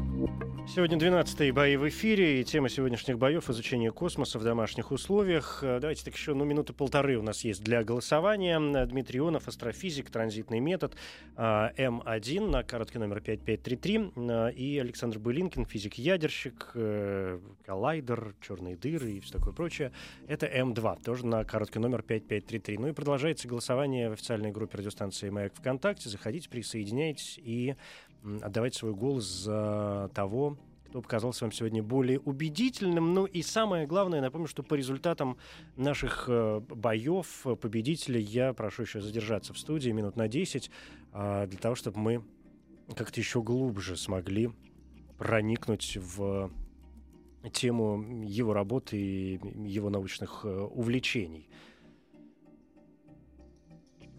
B: Сегодня 12-е бои в эфире, и тема сегодняшних боев — изучение космоса в домашних условиях. Э, Давайте так еще, ну, минуты полторы у нас есть для голосования. Дмитрий Ионов, астрофизик, транзитный метод, э, М1 на короткий номер 5533, э, и Александр Былинкин, физик-ядерщик, коллайдер, черные дыры и все такое прочее. Это М2, тоже на короткий номер 5533. Ну и продолжается голосование в официальной группе радиостанции «Маяк ВКонтакте». Заходите, присоединяйтесь и отдавайте свой голос за того, кто показался вам сегодня более убедительным. Ну и самое главное, напомню, что по результатам наших э, боев победителей я прошу еще задержаться в студии минут на 10, а, для того, чтобы мы как-то еще глубже смогли проникнуть в тему его работы и его научных э, увлечений.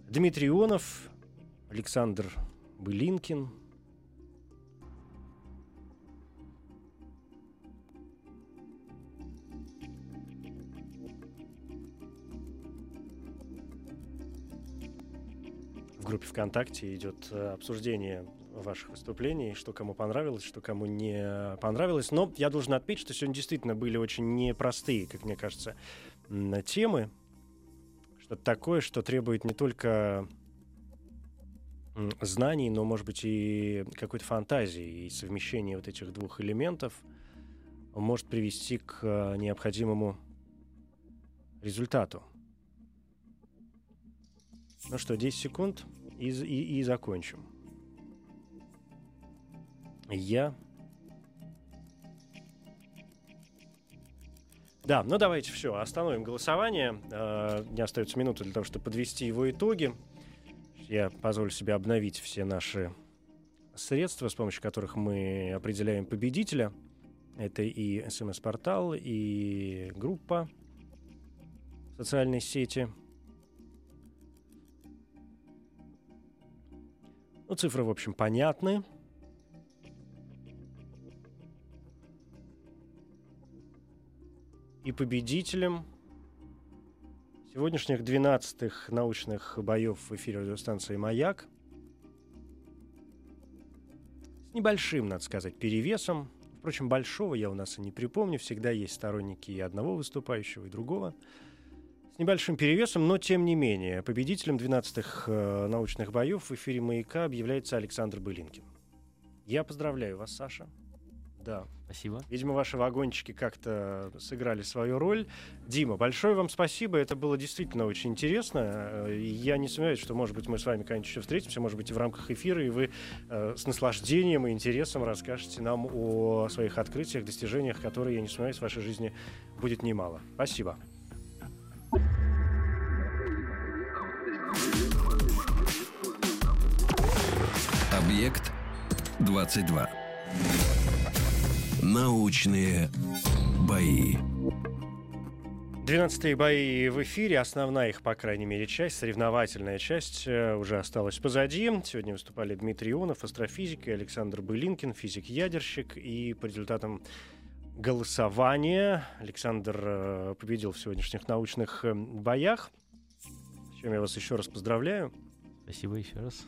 B: Дмитрий Ионов, Александр Былинкин. В группе ВКонтакте идет э, обсуждение ваших выступлений, что кому понравилось, что кому не понравилось. Но я должен отметить, что сегодня действительно были очень непростые, как мне кажется, темы. Что-то такое, что требует не только знаний, но, может быть, и какой-то фантазии. И совмещение вот этих двух элементов может привести к э, необходимому результату. Ну что, 10 секунд и, и, и закончим. Я... Да, ну давайте все, остановим голосование. Э, не остается минуты для того, чтобы подвести его итоги. Я позволю себе обновить все наши средства, с помощью которых мы определяем победителя. Это и смс-портал, и группа в социальной сети. Ну, цифры, в общем, понятны. И победителем сегодняшних 12-х научных боев в эфире радиостанции «Маяк» с небольшим, надо сказать, перевесом. Впрочем, большого я у нас и не припомню. Всегда есть сторонники и одного выступающего, и другого. С небольшим перевесом, но тем не менее. Победителем 12-х э, научных боев в эфире «Маяка» объявляется Александр Былинкин. Я поздравляю вас, Саша. Да.
C: Спасибо.
B: Видимо, ваши вагончики как-то сыграли свою роль. Дима, большое вам спасибо. Это было действительно очень интересно. Я не сомневаюсь, что, может быть, мы с вами когда-нибудь еще встретимся, может быть, и в рамках эфира, и вы э, с наслаждением и интересом расскажете нам о своих открытиях, достижениях, которые, я не сомневаюсь, в вашей жизни будет немало. Спасибо.
A: Объект 22. Научные бои.
B: 12 бои в эфире, основная их, по крайней мере, часть, соревновательная часть э, уже осталась позади. Сегодня выступали Дмитрий Ионов, астрофизик, и Александр Былинкин, физик-ядерщик. И по результатам голосования Александр э, победил в сегодняшних научных э, боях. С чем я вас еще раз поздравляю.
C: Спасибо еще раз.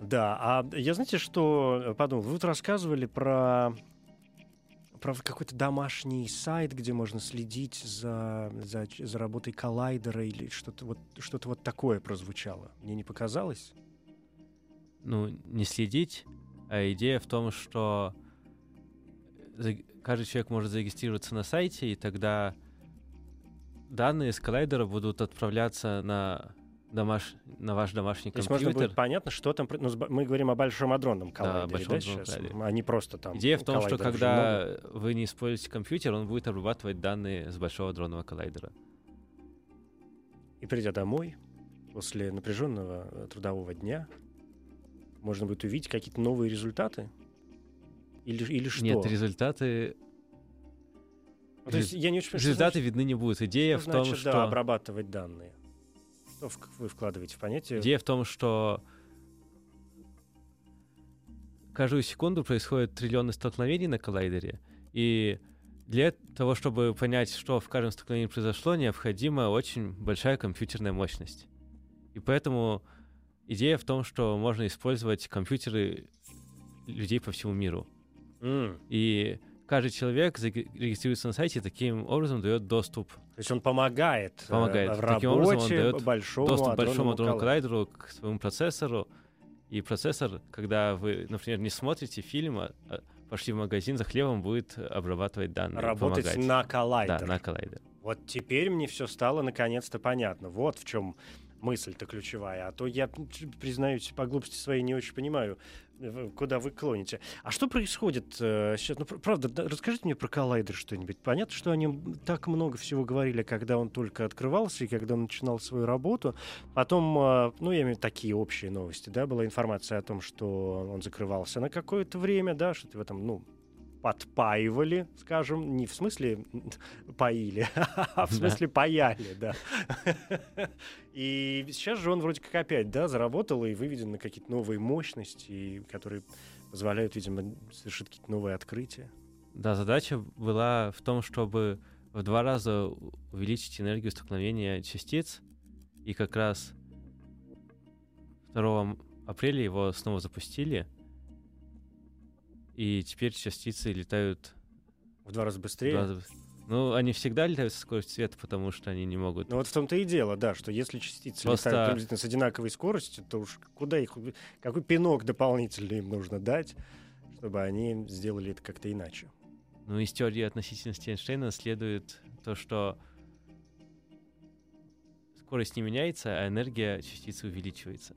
B: Да, а я знаете, что подумал? Вы вот рассказывали про про какой-то домашний сайт, где можно следить за, за, за работой коллайдера или что-то вот, что вот такое прозвучало. Мне не показалось?
C: Ну, не следить, а идея в том, что каждый человек может зарегистрироваться на сайте, и тогда данные с коллайдера будут отправляться на домаш... на ваш домашний
B: То есть
C: компьютер.
B: можно будет понятно, что там... Ну, мы говорим о большом адронном коллайдере,
C: большом
B: да, сейчас? А не просто там...
C: Идея в том, что когда вы не используете компьютер, он будет обрабатывать данные с большого дронного коллайдера.
B: И придя домой, после напряженного э, трудового дня, можно будет увидеть какие-то новые результаты? Или, или что?
C: Нет, результаты,
B: Ну, то есть я не очень понимаю,
C: результаты
B: значит-
C: видны не будут. Идея
B: что
C: в том,
B: значит,
C: что...
B: да, обрабатывать данные. Что вы вкладываете в понятие?
C: Идея в том, что каждую секунду происходит триллионы столкновений на коллайдере, и для того, чтобы понять, что в каждом столкновении произошло, необходима очень большая компьютерная мощность. И поэтому идея в том, что можно использовать компьютеры людей по всему миру.
B: М,
C: И каждый человек регистрируется на сайте и таким образом дает доступ,
B: То есть он помогает, э,
C: Помогает.
B: в
C: Таким
B: работе
C: образом он дает
B: большому
C: доступ к большому адронному
B: коллайдеру.
C: к своему процессору. И процессор, когда вы, например, не смотрите фильм, а а пошли в магазин за хлебом, будет обрабатывать данные.
B: Работать
C: помогать.
B: на коллайдер.
C: Да, на коллайдер.
B: Вот теперь мне все стало наконец-то понятно. Вот в чем мысль-то ключевая. А то я, ч- признаюсь, по глупости своей не очень понимаю, э, куда вы клоните. А что происходит э, сейчас? Ну, пр- правда, да, расскажите мне про коллайдер что-нибудь. Понятно, что о нем так много всего говорили, когда он только открывался и когда он начинал свою работу. Потом, э, ну, я имею в виду такие общие новости, да, была информация о том, что он закрывался на какое-то время, да, что-то в этом, ну, подпаивали, скажем, не в смысле поили, а в смысле паяли, да. И сейчас же он вроде как опять, да, заработал и выведен на какие-то новые мощности, которые позволяют, видимо, совершить какие-то новые открытия.
C: Да, задача была в том, чтобы в два раза увеличить энергию столкновения частиц, и как раз 2 апреля его снова запустили, и теперь частицы летают...
B: В два раза быстрее?
C: В два раза... Ну, они всегда летают со скоростью света, потому что они не могут...
B: Ну вот в том-то и дело, да, что если частицы Просто... летают приблизительно с одинаковой скоростью, то уж куда их... Какой пинок дополнительный им нужно дать, чтобы они сделали это как-то иначе?
C: Ну, из теории относительности Эйнштейна следует то, что скорость не меняется, а энергия частицы увеличивается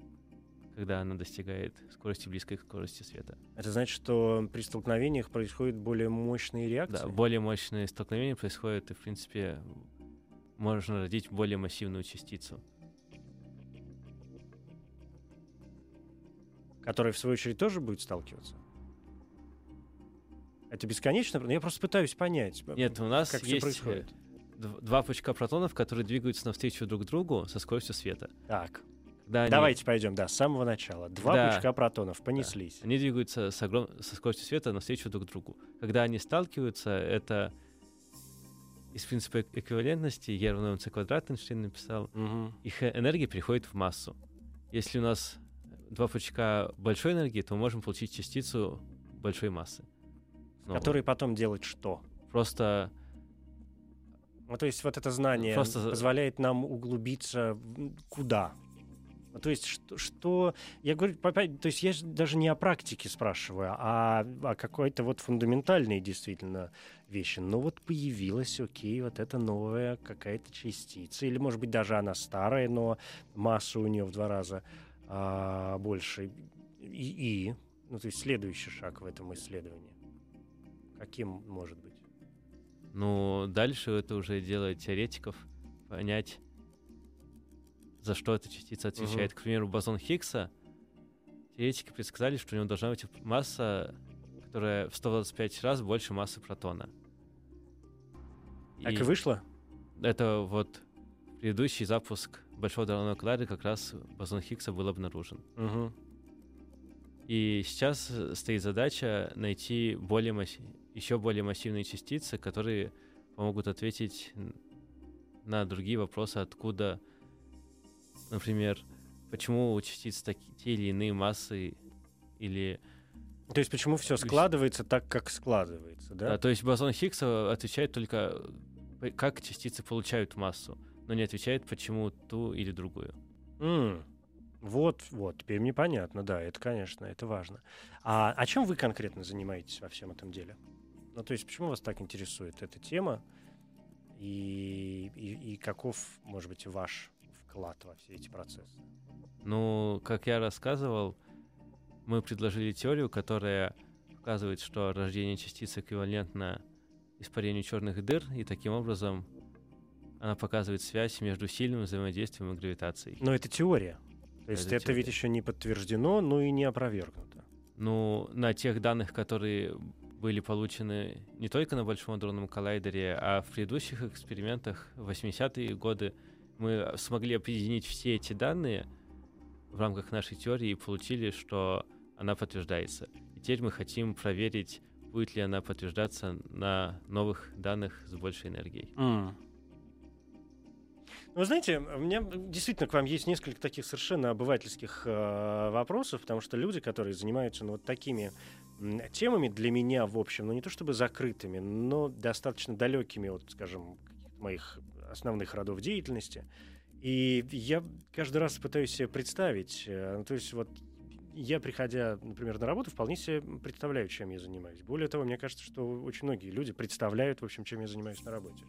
C: когда она достигает скорости близкой к скорости света.
B: Это значит, что при столкновениях происходят более мощные реакции?
C: Да, более мощные столкновения происходят, и, в принципе, можно родить более массивную частицу.
B: Которая, в свою очередь, тоже будет сталкиваться? Это бесконечно? Я просто пытаюсь понять,
C: Нет, у нас как есть все э, происходит. два пучка протонов, которые двигаются навстречу друг другу со скоростью света.
B: Так. Когда Давайте они... пойдем, да, с самого начала. Два да. пучка протонов понеслись.
C: Да. Они двигаются с огром... со скоростью света навстречу друг другу. Когда они сталкиваются, это из принципа эквивалентности, е равно mc квадрат Эйнштейн написал, угу. их энергия переходит в массу. Если у нас два пучка большой энергии, то мы можем получить частицу большой массы.
B: Снова. Который потом делает что?
C: Просто
B: ну, то есть вот это знание Просто... позволяет нам углубиться куда? Ну, то есть что, что я говорю, то есть я даже не о практике спрашиваю, а о какой-то вот фундаментальной действительно вещи. Ну вот появилась, окей, вот эта новая какая-то частица, или может быть даже она старая, но масса у нее в два раза а, больше. И, и, ну то есть следующий шаг в этом исследовании. Каким может быть?
C: Ну, дальше это уже дело теоретиков, понять, за что эта частица отвечает. Угу. К примеру, бозон Хиггса, теоретики предсказали, что у него должна быть масса, которая в 125 раз больше массы протона.
B: Так и, и вышло?
C: Это вот предыдущий запуск Большого дорожного коллайдера как раз бозон Хиггса был обнаружен.
B: Угу.
C: И сейчас стоит задача найти более масс... еще более массивные частицы, которые помогут ответить на другие вопросы, откуда например, почему у частиц такие, те или иные массы или...
B: То есть почему все складывается так, как складывается, да?
C: да то есть бозон Хиггса отвечает только, как частицы получают массу, но не отвечает, почему ту или другую.
B: Mm. Вот, вот, теперь мне понятно, да, это, конечно, это важно. А о чем вы конкретно занимаетесь во всем этом деле? Ну, то есть, почему вас так интересует эта тема? И, и, и каков, может быть, ваш вклад во все эти процессы?
C: Ну, как я рассказывал, мы предложили теорию, которая показывает, что рождение частиц эквивалентно испарению черных дыр, и таким образом она показывает связь между сильным взаимодействием и гравитацией.
B: Но это теория. То есть это, это ведь еще не подтверждено, но и не опровергнуто.
C: Ну, на тех данных, которые были получены не только на Большом адронном коллайдере, а в предыдущих экспериментах в 80-е годы мы смогли объединить все эти данные в рамках нашей теории и получили, что она подтверждается. И теперь мы хотим проверить, будет ли она подтверждаться на новых данных с большей энергией.
B: Mm. Ну, знаете, у меня действительно к вам есть несколько таких совершенно обывательских э, вопросов, потому что люди, которые занимаются ну, вот такими темами для меня, в общем, ну не то чтобы закрытыми, но достаточно далекими от, скажем, моих основных родов деятельности. И я каждый раз пытаюсь себе представить, э, ну, то есть вот я, приходя, например, на работу, вполне себе представляю, чем я занимаюсь. Более того, мне кажется, что очень многие люди представляют, в общем, чем я занимаюсь на работе.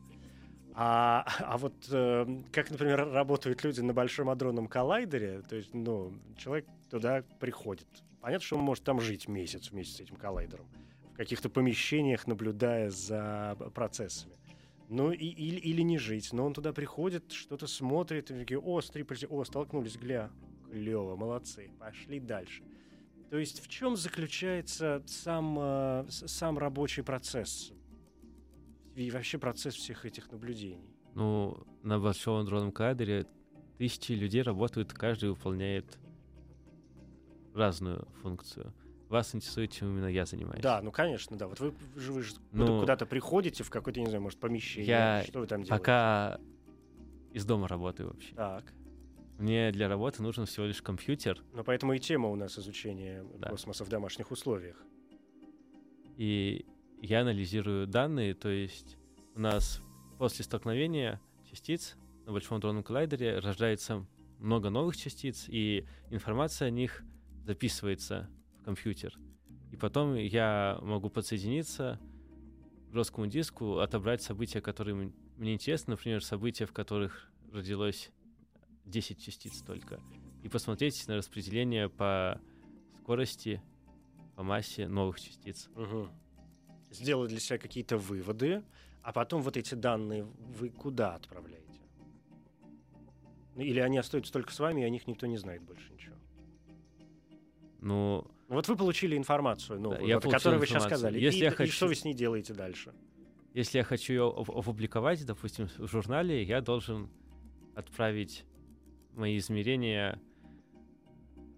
B: А, а вот э, как, например, работают люди на Большом адронном коллайдере, то есть, ну, человек туда приходит. Понятно, что он может там жить месяц вместе с этим коллайдером, в каких-то помещениях, наблюдая за процессами. Ну, и, или, или не жить. Но он туда приходит, что-то смотрит, и такие, о, стриперзи, о, столкнулись, гля, клево, молодцы, пошли дальше. То есть в чем заключается сам, э, сам рабочий процесс и вообще процесс всех этих наблюдений?
C: Ну, на большом дронном кадре тысячи людей работают, каждый выполняет разную функцию. Вас интересует, чем именно я занимаюсь.
B: Да, ну конечно, да. Вот вы же, вы же
C: Ну,
B: куда- куда-то приходите в какое-то, не знаю, может, помещение.
C: Я
B: Что вы там делаете?
C: Пока из дома работаю вообще.
B: Так.
C: Мне для работы нужен всего лишь компьютер,
B: Ну, поэтому и тема у нас изучение
C: Да.
B: космоса в домашних условиях.
C: и я анализирую данные, то есть у нас после столкновения частиц на Большом дронном коллайдере рождается много новых частиц, и информация о них записывается компьютер. И потом я могу подсоединиться к жесткому диску, отобрать события, которые мне интересны, например, события, в которых родилось 10 частиц только, и посмотреть на распределение по скорости, по массе новых частиц.
B: Мгм. Сделать для себя какие-то выводы, а потом вот эти данные вы куда отправляете? Ну, или они остаются только с вами, и о них никто не знает больше ничего?
C: Ну,
B: Вот вы получили информацию новую,
C: я
B: вот, о которой вы сейчас
C: информацию.
B: сказали.
C: Если
B: и,
C: я
B: и
C: хочу-
B: что вы с ней делаете дальше?
C: Если я хочу ее опубликовать, допустим, в журнале, я должен отправить мои измерения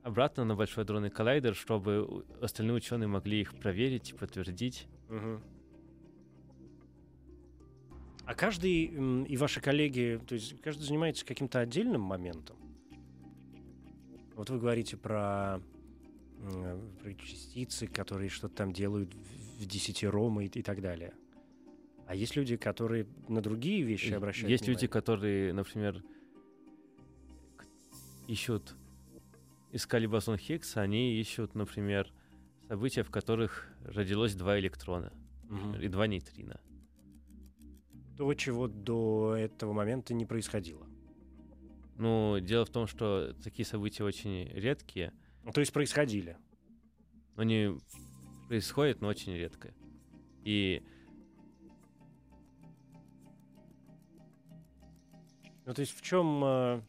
C: обратно на большой дронный коллайдер, чтобы остальные ученые могли их проверить и подтвердить.
B: Мгм. А каждый и ваши коллеги, то есть каждый занимается каким-то отдельным моментом? Вот вы говорите про, про частицы, которые что-то там делают в, десятером и, и так далее. А есть люди, которые на другие вещи
C: И
B: обращают
C: Есть люди,
B: внимание?
C: которые, например, ищут, искали бозон Хиггса, они ищут, например, события, в которых родилось два электрона
B: Мгм.
C: и два нейтрина.
B: То, чего до этого момента не происходило.
C: Ну, дело в том, что такие события очень редкие,
B: то есть происходили.
C: они происходят, но очень редко. И
B: Ну, то есть в чем э,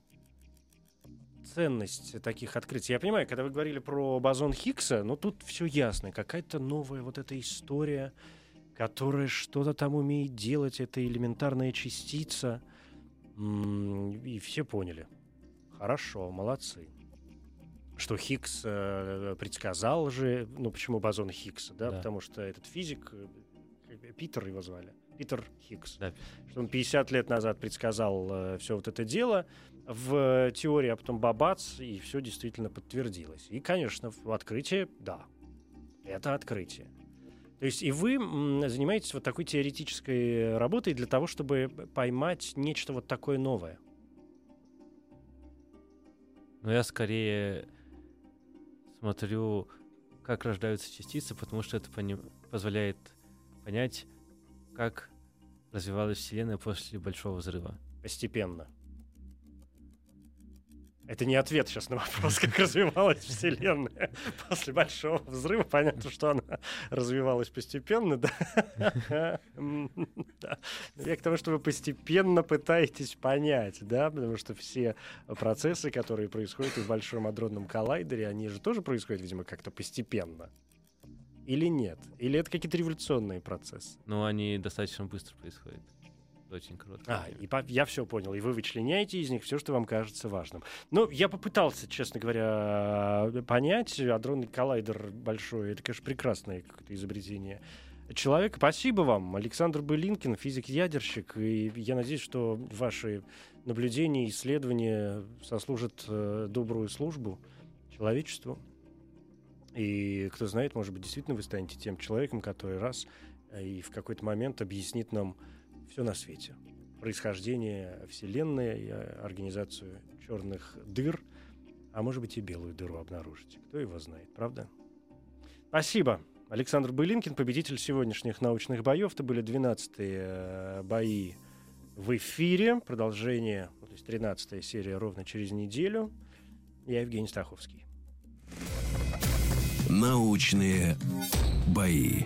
B: ценность таких открытий? Я понимаю, когда вы говорили про бозон Хиггса, ну тут все ясно. Какая-то новая вот эта история, которая что-то там умеет делать, это элементарная частица. И все поняли. Хорошо, молодцы. Что Хиггс э, предсказал же, ну почему бозон Хиггса, да?
C: Да.
B: Потому что этот физик, э, Питер его звали, Питер Хиггс
C: да,
B: что он 50 лет назад предсказал все вот это дело в э, теории, а потом бабац, и все действительно подтвердилось. И, конечно, в открытие, да, это открытие. То есть и вы занимаетесь вот такой теоретической работой для того, чтобы поймать нечто вот такое новое.
C: но я скорее смотрю, как рождаются частицы, потому что это пони- позволяет понять, как развивалась Вселенная после Большого Взрыва.
B: Постепенно. Это не ответ сейчас на вопрос, как развивалась Вселенная после Большого Взрыва. Понятно, что она развивалась постепенно, да? Я к тому, что вы постепенно пытаетесь понять, да? Потому что все процессы, которые происходят в Большом адронном коллайдере, они же тоже происходят, видимо, как-то постепенно. Или нет? Или это какие-то революционные процессы?
C: Но они достаточно быстро происходят. Очень короткое
B: А, и по- я все понял. И вы вычленяете из них все, что вам кажется важным. Ну, я попытался, честно говоря, понять. Адронный коллайдер большой, это, конечно, прекрасное какое-то изобретение человека. Спасибо вам, Александр Былинкин, физик-ядерщик. И я надеюсь, что ваши наблюдения и исследования сослужат э, добрую службу человечеству. И кто знает, может быть, действительно вы станете тем человеком, который раз э, и в какой-то момент объяснит нам все на свете. Происхождение Вселенной, э, организацию черных дыр, а может быть и белую дыру обнаружите. Кто его знает, правда? Спасибо. Александр Былинкин, победитель сегодняшних научных боев. Это были 12-е бои в эфире. Продолжение, ну, то есть 13 серия ровно через неделю. Я Евгений Стаховский.
A: Научные бои.